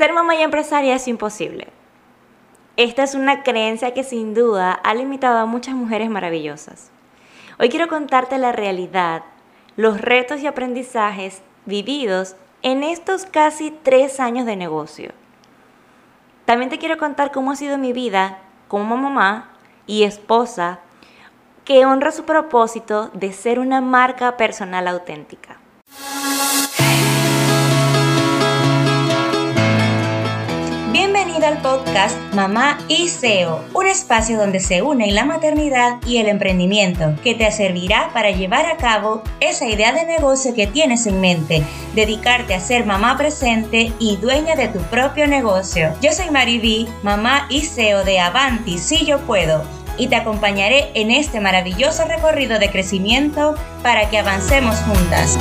Ser mamá y empresaria es imposible. Esta es una creencia que sin duda ha limitado a muchas mujeres maravillosas. Hoy quiero contarte la realidad, los retos y aprendizajes vividos en estos casi tres años de negocio. También te quiero contar cómo ha sido mi vida como mamá y esposa que honra su propósito de ser una marca personal auténtica. Al podcast Mamá y SEO, un espacio donde se unen la maternidad y el emprendimiento, que te servirá para llevar a cabo esa idea de negocio que tienes en mente, dedicarte a ser mamá presente y dueña de tu propio negocio. Yo soy Mariví, mamá y SEO de Avanti, si yo puedo y te acompañaré en este maravilloso recorrido de crecimiento para que avancemos juntas.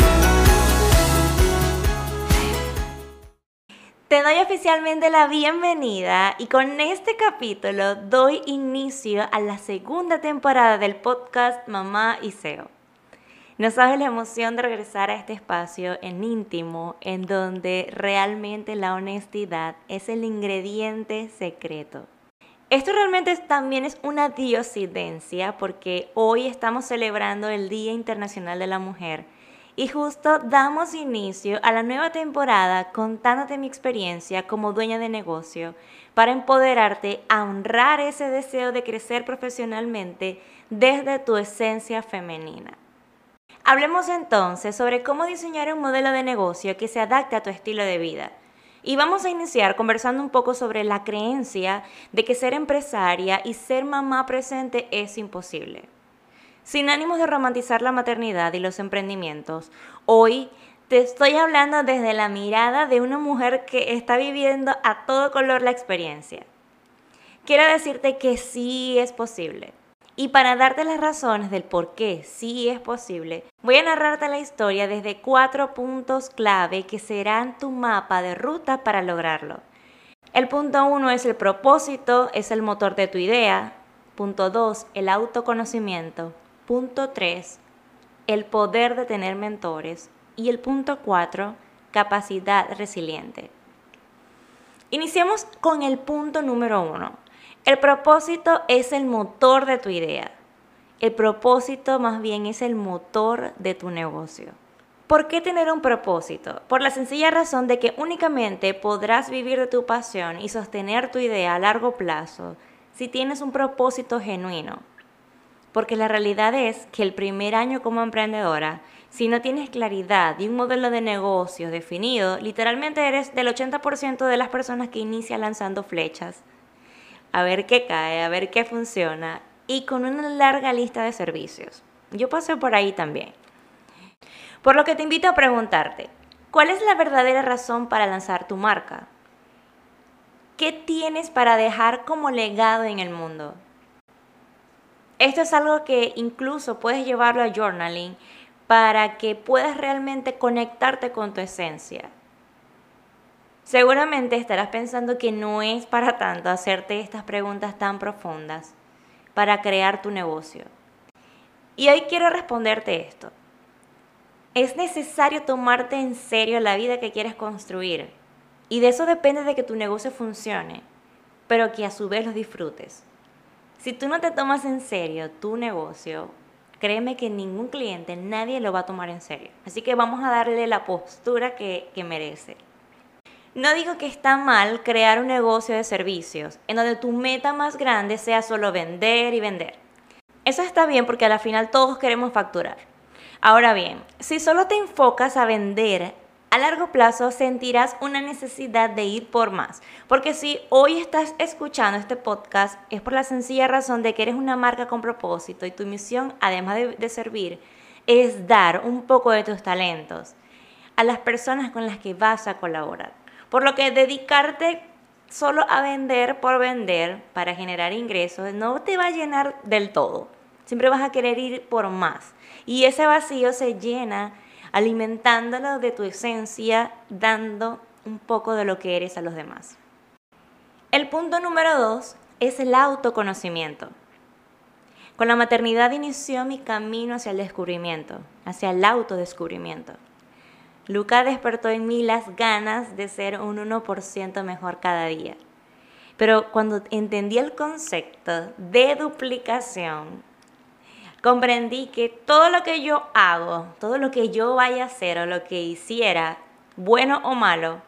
Te doy oficialmente la bienvenida y con este capítulo doy inicio a la segunda temporada del podcast Mamá y SEO. No sabes la emoción de regresar a este espacio en íntimo, en donde realmente la honestidad es el ingrediente secreto. Esto realmente también es una diosidencia porque hoy estamos celebrando el Día Internacional de la Mujer y justo damos inicio a la nueva temporada contándote mi experiencia como dueña de negocio para empoderarte a honrar ese deseo de crecer profesionalmente desde tu esencia femenina. Hablemos entonces sobre cómo diseñar un modelo de negocio que se adapte a tu estilo de vida y vamos a iniciar conversando un poco sobre la creencia de que ser empresaria y ser mamá presente es imposible. Sin ánimos de romantizar la maternidad y los emprendimientos, hoy te estoy hablando desde la mirada de una mujer que está viviendo a todo color la experiencia. Quiero decirte que sí es posible. Y para darte las razones del por qué sí es posible, voy a narrarte la historia desde cuatro puntos clave que serán tu mapa de ruta para lograrlo. El punto uno es el propósito, es el motor de tu idea. Punto dos, el autoconocimiento. Punto tres, el poder de tener mentores. Y el punto cuatro, capacidad resiliente. Iniciemos con el punto número uno, el propósito es el motor de tu idea. El propósito más bien es el motor de tu negocio. ¿Por qué tener un propósito? Por la sencilla razón de que únicamente podrás vivir de tu pasión y sostener tu idea a largo plazo si tienes un propósito genuino. Porque la realidad es que el primer año como emprendedora, si no tienes claridad y un modelo de negocio definido, literalmente eres del 80% de las personas que inicia lanzando flechas a ver qué cae, a ver qué funciona y con una larga lista de servicios. Yo pasé por ahí también. Por lo que te invito a preguntarte, ¿cuál es la verdadera razón para lanzar tu marca? ¿Qué tienes para dejar como legado en el mundo? Esto es algo que incluso puedes llevarlo a journaling para que puedas realmente conectarte con tu esencia. Seguramente estarás pensando que no es para tanto hacerte estas preguntas tan profundas para crear tu negocio. Y hoy quiero responderte esto. Es necesario tomarte en serio la vida que quieres construir. Y de eso depende de que tu negocio funcione, pero que a su vez lo disfrutes. Si tú no te tomas en serio tu negocio, créeme que ningún cliente, nadie lo va a tomar en serio. Así que vamos a darle la postura que, que merece. No digo que está mal crear un negocio de servicios, en donde tu meta más grande sea solo vender y vender. Eso está bien porque a la final todos queremos facturar. Ahora bien, si solo te enfocas a vender, a largo plazo sentirás una necesidad de ir por más. Porque si hoy estás escuchando este podcast es por la sencilla razón de que eres una marca con propósito y tu misión, además de, servir, es dar un poco de tus talentos a las personas con las que vas a colaborar. Por lo que dedicarte solo a vender por vender para generar ingresos no te va a llenar del todo. Siempre vas a querer ir por más. Y ese vacío se llena alimentándolo de tu esencia, dando un poco de lo que eres a los demás. El punto número dos es el autoconocimiento. Con la maternidad inició mi camino hacia el descubrimiento, hacia el autodescubrimiento. Luca despertó en mí las ganas de ser un 1% mejor cada día. Pero cuando entendí el concepto de duplicación, comprendí que todo lo que yo hago, todo lo que yo vaya a hacer o lo que hiciera, bueno o malo,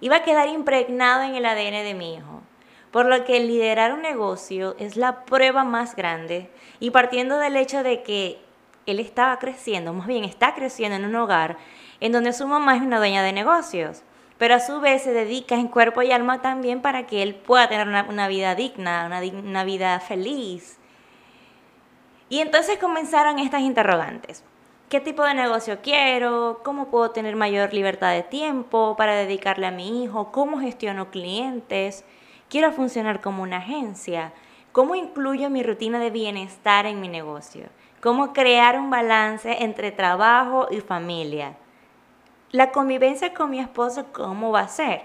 iba a quedar impregnado en el ADN de mi hijo. Por lo que liderar un negocio es la prueba más grande y partiendo del hecho de que él estaba creciendo, más bien está creciendo en un hogar en donde su mamá es una dueña de negocios, pero a su vez se dedica en cuerpo y alma también para que él pueda tener una, vida digna, una, una vida feliz. Y entonces comenzaron estas interrogantes. ¿Qué tipo de negocio quiero? ¿Cómo puedo tener mayor libertad de tiempo para dedicarle a mi hijo? ¿Cómo gestiono clientes? ¿Quiero funcionar como una agencia? ¿Cómo incluyo mi rutina de bienestar en mi negocio? ¿Cómo crear un balance entre trabajo y familia? La convivencia con mi esposo, ¿cómo va a ser?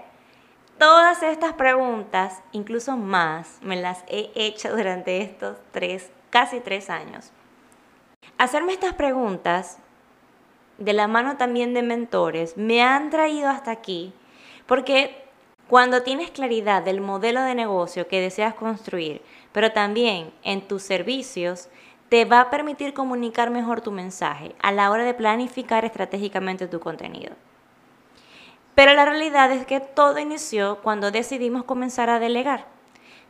Todas estas preguntas, incluso más, me las he hecho durante estos tres, casi tres años. Hacerme estas preguntas, de la mano también de mentores, me han traído hasta aquí, porque cuando tienes claridad del modelo de negocio que deseas construir, pero también en tus servicios, te va a permitir comunicar mejor tu mensaje a la hora de planificar estratégicamente tu contenido. Pero la realidad es que todo inició cuando decidimos comenzar a delegar.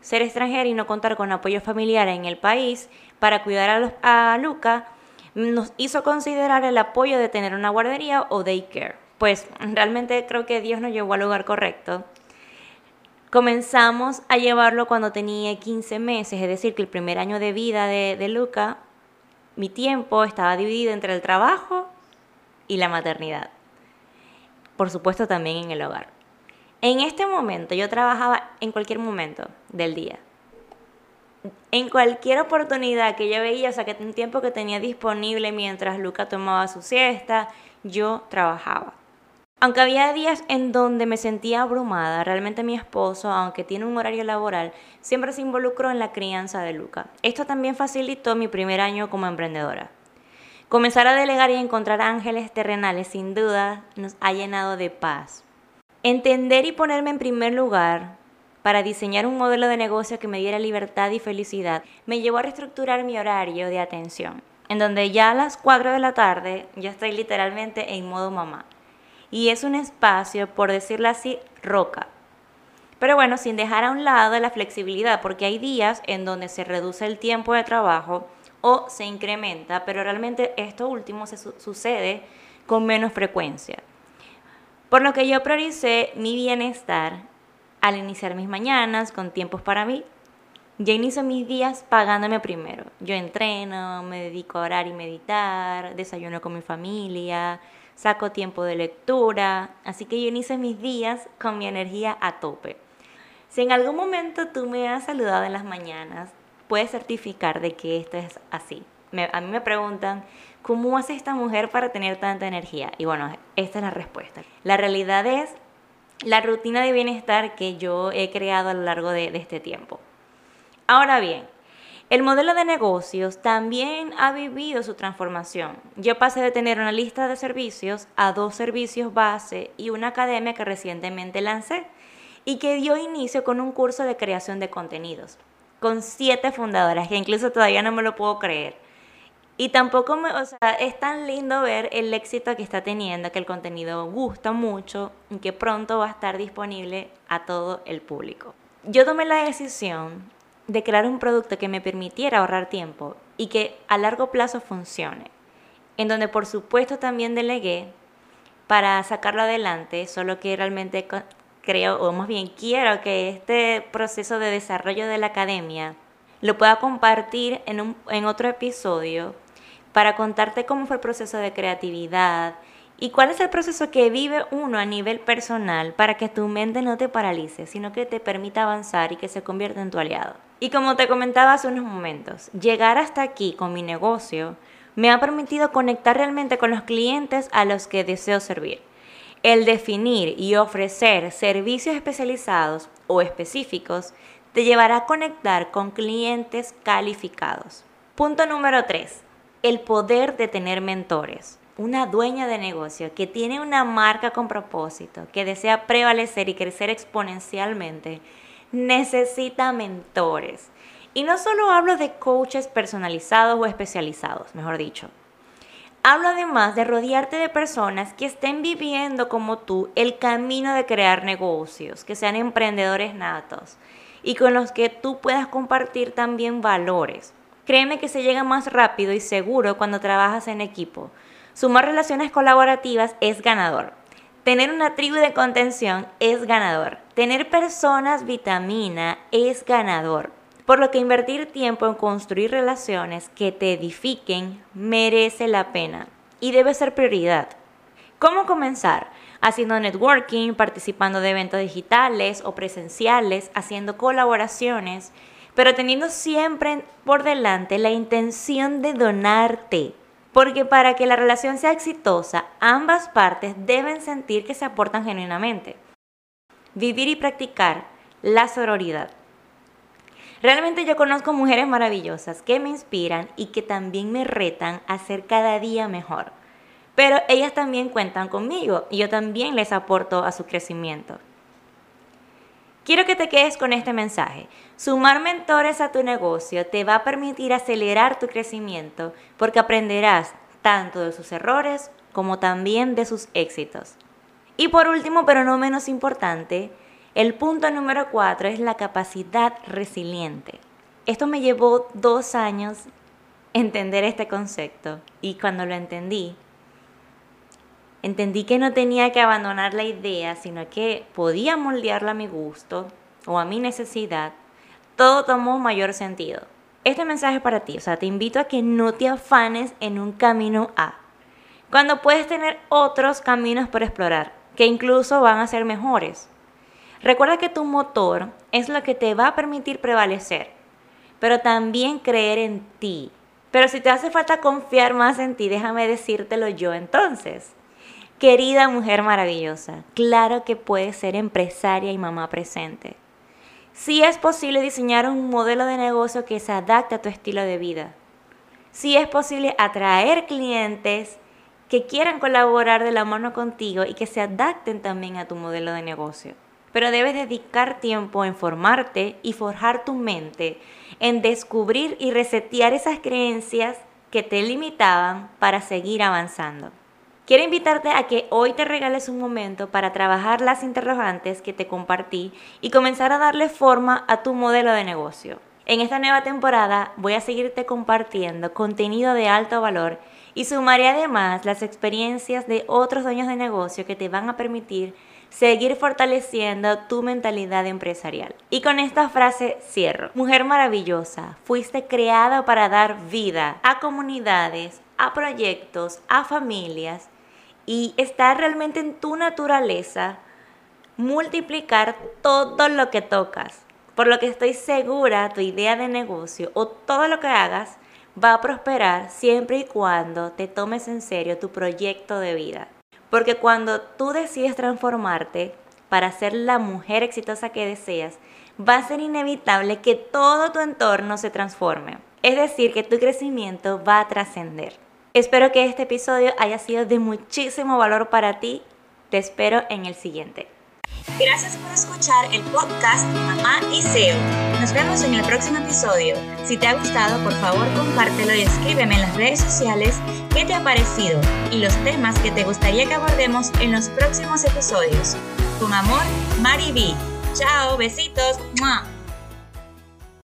Ser extranjera y no contar con apoyo familiar en el país para cuidar a, Luca nos hizo considerar el apoyo de tener una guardería o daycare. Pues realmente creo que Dios nos llevó al lugar correcto. Comenzamos a llevarlo cuando tenía 15 meses, es decir, que el primer año de vida de Luca, mi tiempo estaba dividido entre el trabajo y la maternidad. Por supuesto también en el hogar. En este momento yo trabajaba en cualquier momento del día en cualquier oportunidad que yo veía, o sea, que un tiempo que tenía disponible mientras Luca tomaba su siesta, yo trabajaba. Aunque había días en donde me sentía abrumada, realmente mi esposo, aunque tiene un horario laboral, siempre se involucró en la crianza de Luca. Esto también facilitó mi primer año como emprendedora. Comenzar a delegar y encontrar ángeles terrenales sin duda nos ha llenado de paz. Entender y ponerme en primer lugar para diseñar un modelo de negocio que me diera libertad y felicidad, me llevó a reestructurar mi horario de atención, en donde ya a las 4 de la tarde yo estoy literalmente en modo mamá. Y es un espacio, por decirlo así, roca. Pero bueno, sin dejar a un lado la flexibilidad, porque hay días en donde se reduce el tiempo de trabajo o se incrementa, pero realmente esto último se sucede con menos frecuencia. Por lo que yo prioricé mi bienestar al iniciar mis mañanas con tiempos para mí. Yo inicio mis días pagándome primero. Yo entreno, me dedico a orar y meditar, desayuno con mi familia, saco tiempo de lectura, así que yo inicio mis días con mi energía a tope. Si en algún momento tú me has saludado en las mañanas, puedes certificar de que esto es así. A mí me preguntan, ¿cómo hace esta mujer para tener tanta energía? Y bueno, esta es la respuesta. La realidad es la rutina de bienestar que yo he creado a lo largo de, este tiempo. Ahora bien, el modelo de negocios también ha vivido su transformación. Yo pasé de tener una lista de servicios a dos servicios base y una academia que recientemente lancé y que dio inicio con un curso de creación de contenidos, con siete fundadoras, que incluso todavía no me lo puedo creer. Y tampoco me, o sea, es tan lindo ver el éxito que está teniendo, que el contenido gusta mucho y que pronto va a estar disponible a todo el público. Yo tomé la decisión de crear un producto que me permitiera ahorrar tiempo y que a largo plazo funcione, en donde por supuesto también delegué para sacarlo adelante, solo que realmente creo, o más bien quiero que este proceso de desarrollo de la academia lo pueda compartir en, un, en otro episodio para contarte cómo fue el proceso de creatividad y cuál es el proceso que vive uno a nivel personal para que tu mente no te paralice, sino que te permita avanzar y que se convierta en tu aliado. Y como te comentaba hace unos momentos, llegar hasta aquí con mi negocio me ha permitido conectar realmente con los clientes a los que deseo servir. El definir y ofrecer servicios especializados o específicos te llevará a conectar con clientes calificados. Punto número 3 el poder de tener mentores. una dueña de negocio que tiene una marca con propósito, que desea prevalecer y crecer exponencialmente, necesita mentores. Y no solo hablo de coaches personalizados o especializados, mejor dicho. Hablo además de rodearte de personas que estén viviendo como tú el camino de crear negocios, que sean emprendedores natos y con los que tú puedas compartir también valores. Créeme que se llega más rápido y seguro cuando trabajas en equipo. Sumar relaciones colaborativas es ganador. Tener una tribu de contención es ganador. Tener personas vitamina es ganador. Por lo que invertir tiempo en construir relaciones que te edifiquen merece la pena y debe ser prioridad. ¿Cómo comenzar? Haciendo networking, participando de eventos digitales o presenciales, haciendo colaboraciones, pero teniendo siempre por delante la intención de donarte. Porque para que la relación sea exitosa, ambas partes deben sentir que se aportan genuinamente. Vivir y practicar la sororidad. Realmente yo conozco mujeres maravillosas que me inspiran y que también me retan a ser cada día mejor. Pero ellas también cuentan conmigo y yo también les aporto a su crecimiento. Quiero que te quedes con este mensaje. Sumar mentores a tu negocio te va a permitir acelerar tu crecimiento porque aprenderás tanto de sus errores como también de sus éxitos. Y por último, pero no menos importante, el punto número cuatro es la capacidad resiliente. Esto me llevó dos años entender este concepto y cuando lo entendí, entendí que no tenía que abandonar la idea, sino que podía moldearla a mi gusto o a mi necesidad. Todo tomó mayor sentido. Este mensaje es para ti, o sea, te invito a que no te afanes en un camino A, cuando puedes tener otros caminos por explorar, que incluso van a ser mejores. Recuerda que tu motor es lo que te va a permitir prevalecer, pero también creer en ti. Pero si te hace falta confiar más en ti, déjame decírtelo yo entonces. Querida mujer maravillosa, claro que puedes ser empresaria y mamá presente. Sí es posible diseñar un modelo de negocio que se adapte a tu estilo de vida. Sí es posible atraer clientes que quieran colaborar de la mano contigo y que se adapten también a tu modelo de negocio pero debes dedicar tiempo en formarte y forjar tu mente, en descubrir y resetear esas creencias que te limitaban para seguir avanzando. Quiero invitarte a que hoy te regales un momento para trabajar las interrogantes que te compartí y comenzar a darle forma a tu modelo de negocio. En esta nueva temporada voy a seguirte compartiendo contenido de alto valor y sumaré además las experiencias de otros dueños de negocio que te van a permitir seguir fortaleciendo tu mentalidad empresarial. Y con esta frase cierro. Mujer maravillosa, fuiste creada para dar vida a comunidades, a proyectos, a familias y está realmente en tu naturaleza multiplicar todo lo que tocas. Por lo que estoy segura, tu idea de negocio o todo lo que hagas va a prosperar siempre y cuando te tomes en serio tu proyecto de vida. Porque cuando tú decides transformarte para ser la mujer exitosa que deseas, va a ser inevitable que todo tu entorno se transforme. Es decir, que tu crecimiento va a trascender. Espero que este episodio haya sido de muchísimo valor para ti. Te espero en el siguiente. Gracias por escuchar el podcast Mamá y SEO. Nos vemos en el próximo episodio. Si te ha gustado, por favor compártelo y escríbeme en las redes sociales qué te ha parecido y los temas que te gustaría que abordemos en los próximos episodios. Con amor, Mari B. Chao, besitos. ¡Mua!